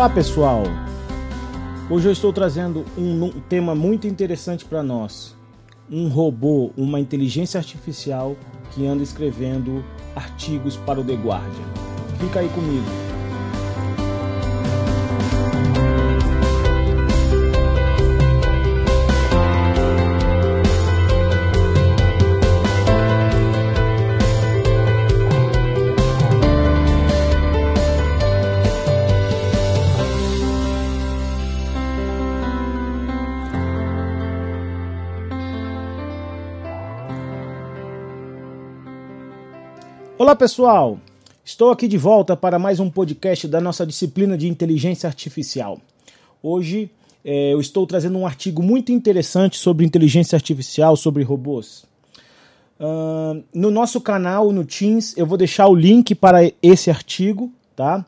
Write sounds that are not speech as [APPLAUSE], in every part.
Olá pessoal! Hoje eu estou trazendo um tema muito interessante para nós. Um robô, uma inteligência artificial que anda escrevendo artigos para o The Guardian. Fica aí comigo. Olá pessoal, estou aqui de volta para mais um podcast da nossa disciplina de inteligência artificial. Hoje é, eu estou trazendo um artigo muito interessante sobre inteligência artificial, sobre robôs. Uh, no nosso canal, no Teams, eu vou deixar o link para esse artigo, tá?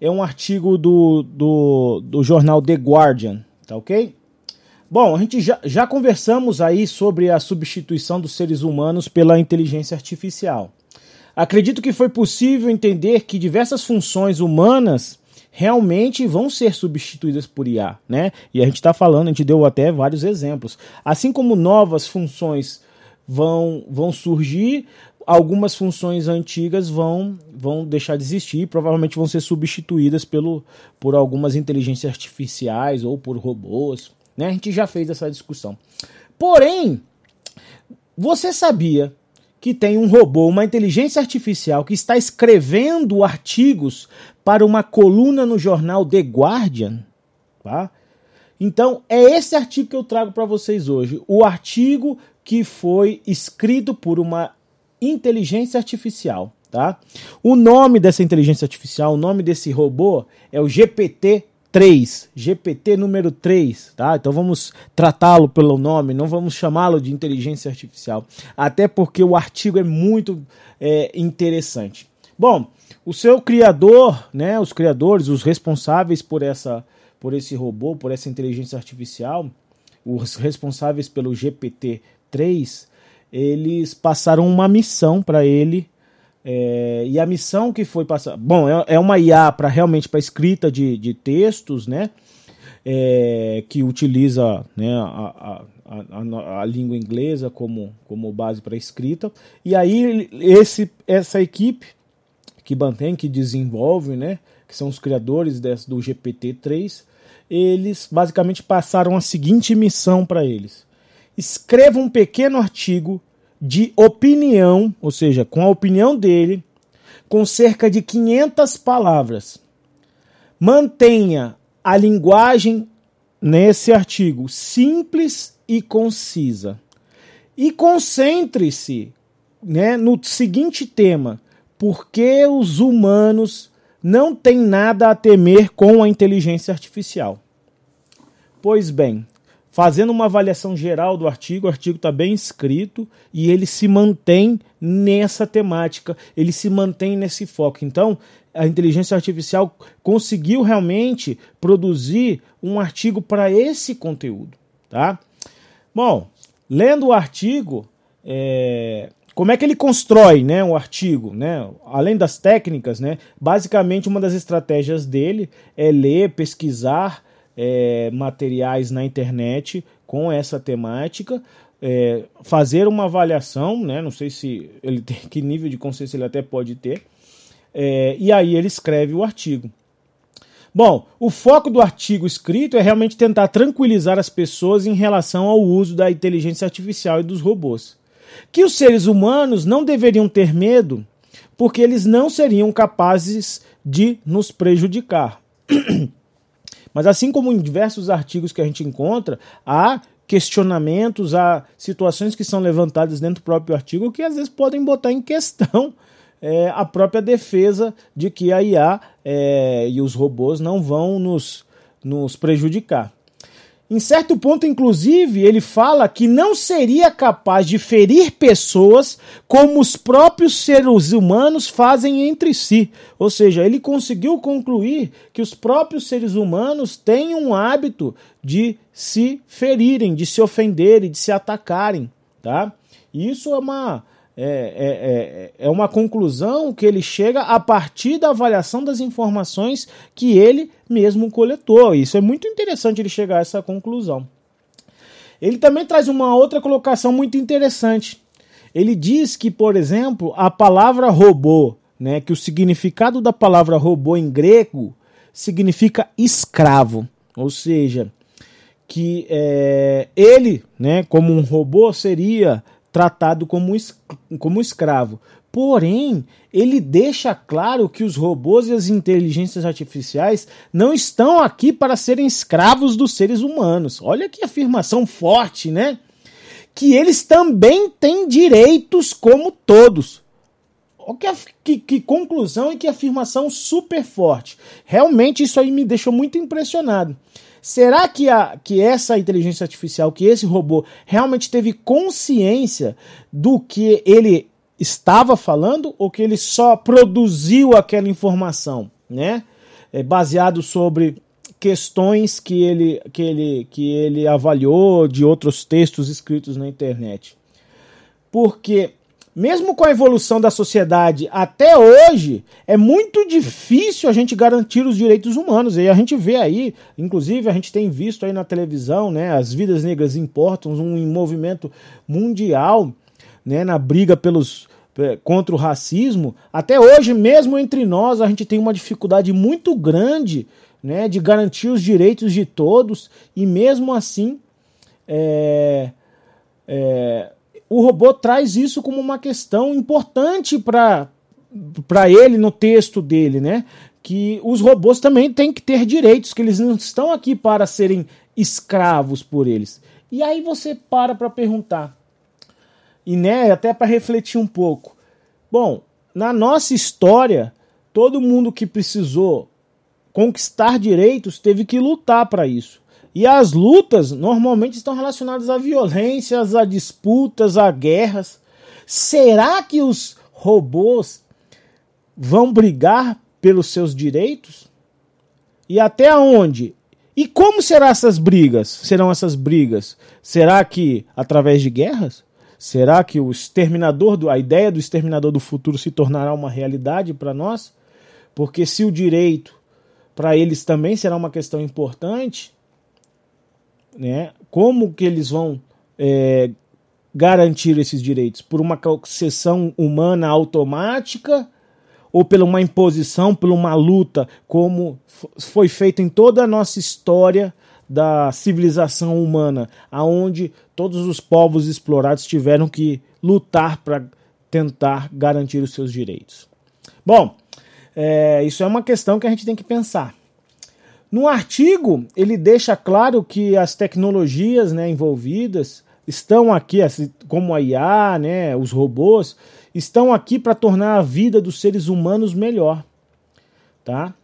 É um artigo do, do, do jornal The Guardian, tá ok? Bom, a gente já, já conversamos aí sobre a substituição dos seres humanos pela inteligência artificial. Acredito que foi possível entender que diversas funções humanas realmente vão ser substituídas por IA, né? E a gente está falando, a gente deu até vários exemplos. Assim como novas funções vão, vão surgir, algumas funções antigas vão, vão deixar de existir, provavelmente vão ser substituídas pelo, por algumas inteligências artificiais ou por robôs, né? A gente já fez essa discussão. Porém, você sabia que tem um robô, uma inteligência artificial que está escrevendo artigos para uma coluna no jornal The Guardian, tá? Então, é esse artigo que eu trago para vocês hoje, o artigo que foi escrito por uma inteligência artificial, tá? O nome dessa inteligência artificial, o nome desse robô é o GPT 3, GPT número 3, tá? Então vamos tratá-lo pelo nome, não vamos chamá-lo de inteligência artificial, até porque o artigo é muito é, interessante. Bom, o seu criador, né, os criadores, os responsáveis por essa, por esse robô, por essa inteligência artificial, os responsáveis pelo GPT 3, eles passaram uma missão para ele é, e a missão que foi passada. Bom, é, é uma IA para realmente para escrita de, de textos, né? É, que utiliza né, a, a, a, a, língua inglesa como, como base para escrita. E aí esse, essa equipe que mantém, que desenvolve, né, que são os criadores desse, do GPT-3, eles basicamente passaram a seguinte missão para eles. Escreva um pequeno artigo de opinião, ou seja, com a opinião dele, com cerca de 500 palavras. Mantenha a linguagem nesse artigo simples e concisa. E concentre-se né, no seguinte tema: por que os humanos não têm nada a temer com a inteligência artificial? Pois bem, fazendo uma avaliação geral do artigo, o artigo está bem escrito e ele se mantém nessa temática, ele se mantém nesse foco. Então, a inteligência artificial conseguiu realmente produzir um artigo para esse conteúdo, tá? Bom, lendo o artigo, é, como é que ele constrói, né, o artigo, né? Além das técnicas, né? Basicamente, uma das estratégias dele é ler, pesquisar é, materiais na internet com essa temática, é, fazer uma avaliação, né? Não sei se ele [LAUGHS] tem que nível de consciência ele até pode ter. É, e aí ele escreve o artigo. Bom, o foco do artigo escrito é realmente tentar tranquilizar as pessoas em relação ao uso da inteligência artificial e dos robôs. Que os seres humanos não deveriam ter medo, porque eles não seriam capazes de nos prejudicar. [CLEARS THROAT] Mas assim como em diversos artigos que a gente encontra, há questionamentos, há situações que são levantadas dentro do próprio artigo que às vezes podem botar em questão é, [LAUGHS] a própria defesa de que a IA é, e os robôs não vão nos, nos prejudicar. Em certo ponto, inclusive, ele fala que não seria capaz de ferir pessoas como os próprios seres humanos fazem entre si. Ou seja, ele conseguiu concluir que os próprios seres humanos têm um hábito de se ferirem, de se ofenderem, de se atacarem. Tá? Isso é uma, é, é, é, é uma conclusão que ele chega a partir da avaliação das informações que ele mesmo coletou. Isso é muito interessante ele chegar a essa conclusão. Ele também traz uma outra colocação muito interessante. Ele diz que, por exemplo, a palavra robô, né, que o significado da palavra robô em grego significa escravo, ou seja, que é, ele, né, como um robô, seria tratado como, como escravo. Porém, ele deixa claro que os robôs e as inteligências artificiais não estão aqui para serem escravos dos seres humanos. Olha que afirmação forte, né? Que eles também têm direitos como todos. Que, que, que, conclusão e que afirmação super forte. Realmente isso aí me deixou muito impressionado. Será que, a, que essa inteligência artificial, que esse robô, realmente teve consciência do que ele estava falando ou que ele só produziu aquela informação, né? É, baseado sobre questões que ele, que, ele, que ele avaliou de outros textos escritos na internet. Porque mesmo com a evolução da sociedade até hoje, é muito difícil a gente garantir os direitos humanos. E a gente vê aí, inclusive a gente tem visto aí na televisão, né, as vidas negras importam, um movimento mundial, né, na briga pelos contra o racismo. Até hoje, mesmo entre nós, a gente tem uma dificuldade muito grande, né, de garantir os direitos de todos. E mesmo assim, é, é o robô traz isso como uma questão importante para ele no texto dele, né? Que os robôs também têm que ter direitos, que eles não estão aqui para serem escravos por eles. E aí você para para perguntar, e né, até para refletir um pouco. Bom, na nossa história, todo mundo que precisou conquistar direitos teve que lutar para isso. E as lutas normalmente estão relacionadas a violências, a disputas, a guerras. Será que os robôs vão brigar pelos seus direitos? E até onde? E como serão essas brigas? Serão essas brigas? Será que através de guerras? Será que o exterminador do, a ideia do exterminador do futuro se tornará uma realidade para nós? Porque se o direito para eles também será uma questão importante, né? Como que eles vão é, garantir esses direitos? Por uma concessão humana automática ou pela uma imposição, por uma luta, como foi feito em toda a nossa história da civilização humana, aonde todos os povos explorados tiveram que lutar para tentar garantir os seus direitos. Bom, é, isso é uma questão que a gente tem que pensar. No artigo, ele deixa claro que as tecnologias né, envolvidas estão aqui, como a IA, né, os robôs, estão aqui para tornar a vida dos seres humanos melhor. Tá?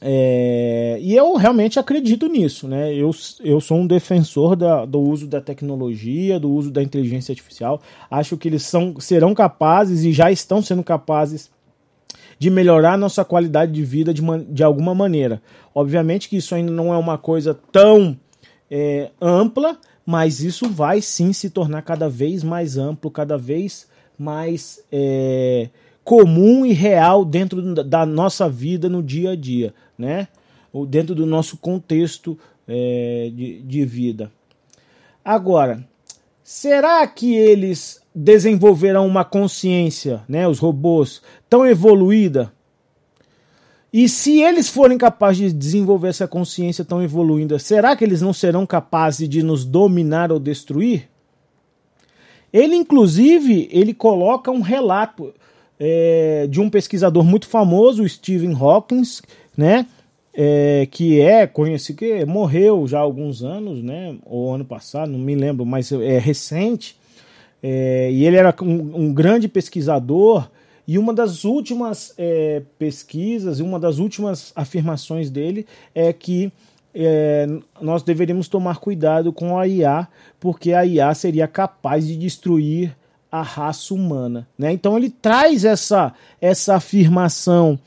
É, e eu realmente acredito nisso. Né? Eu, eu sou um defensor da, do uso da tecnologia, do uso da inteligência artificial. Acho que eles são, serão capazes e já estão sendo capazes de melhorar nossa qualidade de vida de, de alguma maneira. Obviamente que isso ainda não é uma coisa tão é, ampla, mas isso vai sim se tornar cada vez mais amplo, cada vez mais é, comum e real dentro da nossa vida no dia a dia, né? Ou dentro do nosso contexto é, de, de vida. Agora, será que eles desenvolverão uma consciência, né, os robôs, tão evoluída. E se eles forem capazes de desenvolver essa consciência tão evoluída, será que eles não serão capazes de nos dominar ou destruir? Ele, inclusive, ele coloca um relato é, de um pesquisador muito famoso, Stephen Hawking, né, é, que é conhecido que morreu já há alguns anos, né, ou ano passado, não me lembro, mas é recente. É, e ele era um, um, grande pesquisador, e uma das últimas é, pesquisas, uma das últimas afirmações dele é que é, nós deveríamos tomar cuidado com a IA, porque a IA seria capaz de destruir a raça humana. Né? Então ele traz essa, essa afirmação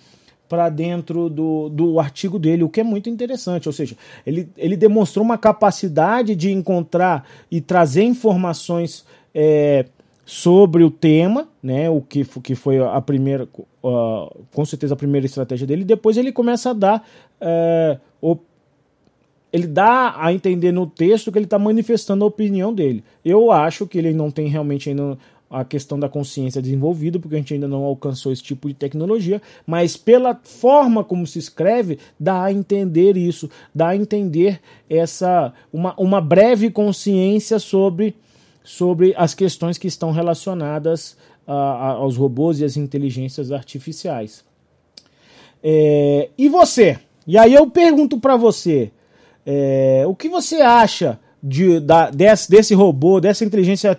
para dentro do, do artigo dele, o que é muito interessante. Ou seja, ele, ele demonstrou uma capacidade de encontrar e trazer informações é, sobre o tema, né, o que, que foi a primeira, uh, com certeza a primeira estratégia dele, depois ele começa a dar, uh, o, ele dá a entender no texto que ele está manifestando a opinião dele. Eu acho que ele não tem realmente ainda a questão da consciência desenvolvida, porque a gente ainda não alcançou esse tipo de tecnologia, mas pela forma como se escreve, dá a entender isso, dá a entender essa uma, uma breve consciência sobre sobre as questões que estão relacionadas a, a, aos robôs e às inteligências artificiais. É, e você? E aí eu pergunto para você, é, o que você acha de, da, desse, desse robô, dessa inteligência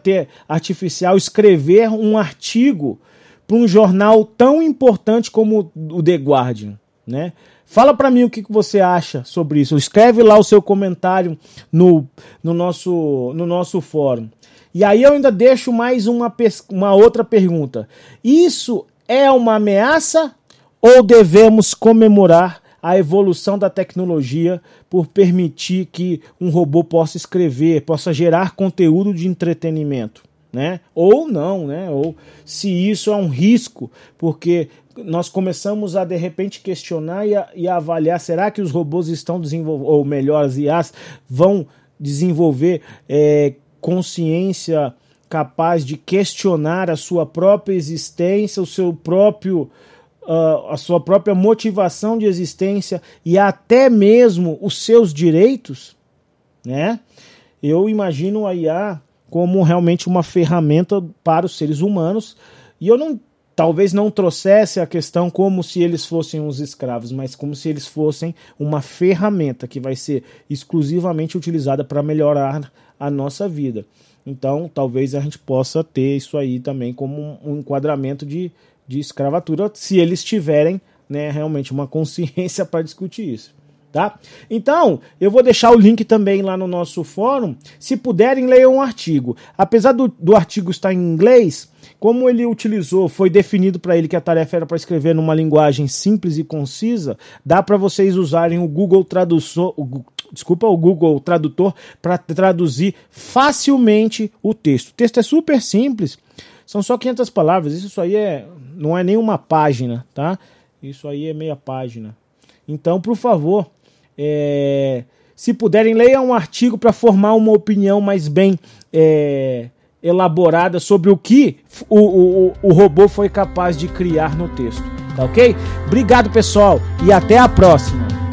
artificial escrever um artigo para um jornal tão importante como o The Guardian, né? Fala para mim o que, que você acha sobre isso. Escreve lá o seu comentário no, no, nosso, no nosso fórum. E aí eu ainda deixo mais uma, uma outra pergunta. Isso é uma ameaça ou devemos comemorar a evolução da tecnologia por permitir que um robô possa escrever, possa gerar conteúdo de entretenimento? Né? Ou não, né? Ou se isso é um risco, porque nós começamos a de repente questionar e, a, e a avaliar: será que os robôs estão desenvolvendo, ou melhor, as IAs vão desenvolver é, consciência capaz de questionar a sua própria existência, o seu próprio uh, a sua própria motivação de existência e até mesmo os seus direitos, né? Eu imagino a IA como realmente uma ferramenta para os seres humanos e eu não talvez não trouxesse a questão como se eles fossem os escravos, mas como se eles fossem uma ferramenta que vai ser exclusivamente utilizada para melhorar a nossa vida. Então, talvez a gente possa ter isso aí também como um enquadramento de, de escravatura, se eles tiverem né, realmente uma [LAUGHS] consciência para discutir isso. Tá? Então, eu vou deixar o link também lá no nosso fórum. Se puderem, leiam um artigo. Apesar do, do artigo estar em inglês, como ele utilizou, foi definido para ele que a tarefa era para escrever numa linguagem simples e concisa, dá para vocês usarem o Google Tradutor, o, desculpa, o Google Tradutor para traduzir facilmente o texto. O texto é super simples, são só 500 palavras. Isso aí é não é nem uma página, tá? Isso aí é meia página. Então, por favor, é, se puderem, leiam um artigo para formar uma opinião mais bem é, elaborada sobre o que o, o, o robô foi capaz de criar no texto. Tá ok? Obrigado, pessoal, e até a próxima.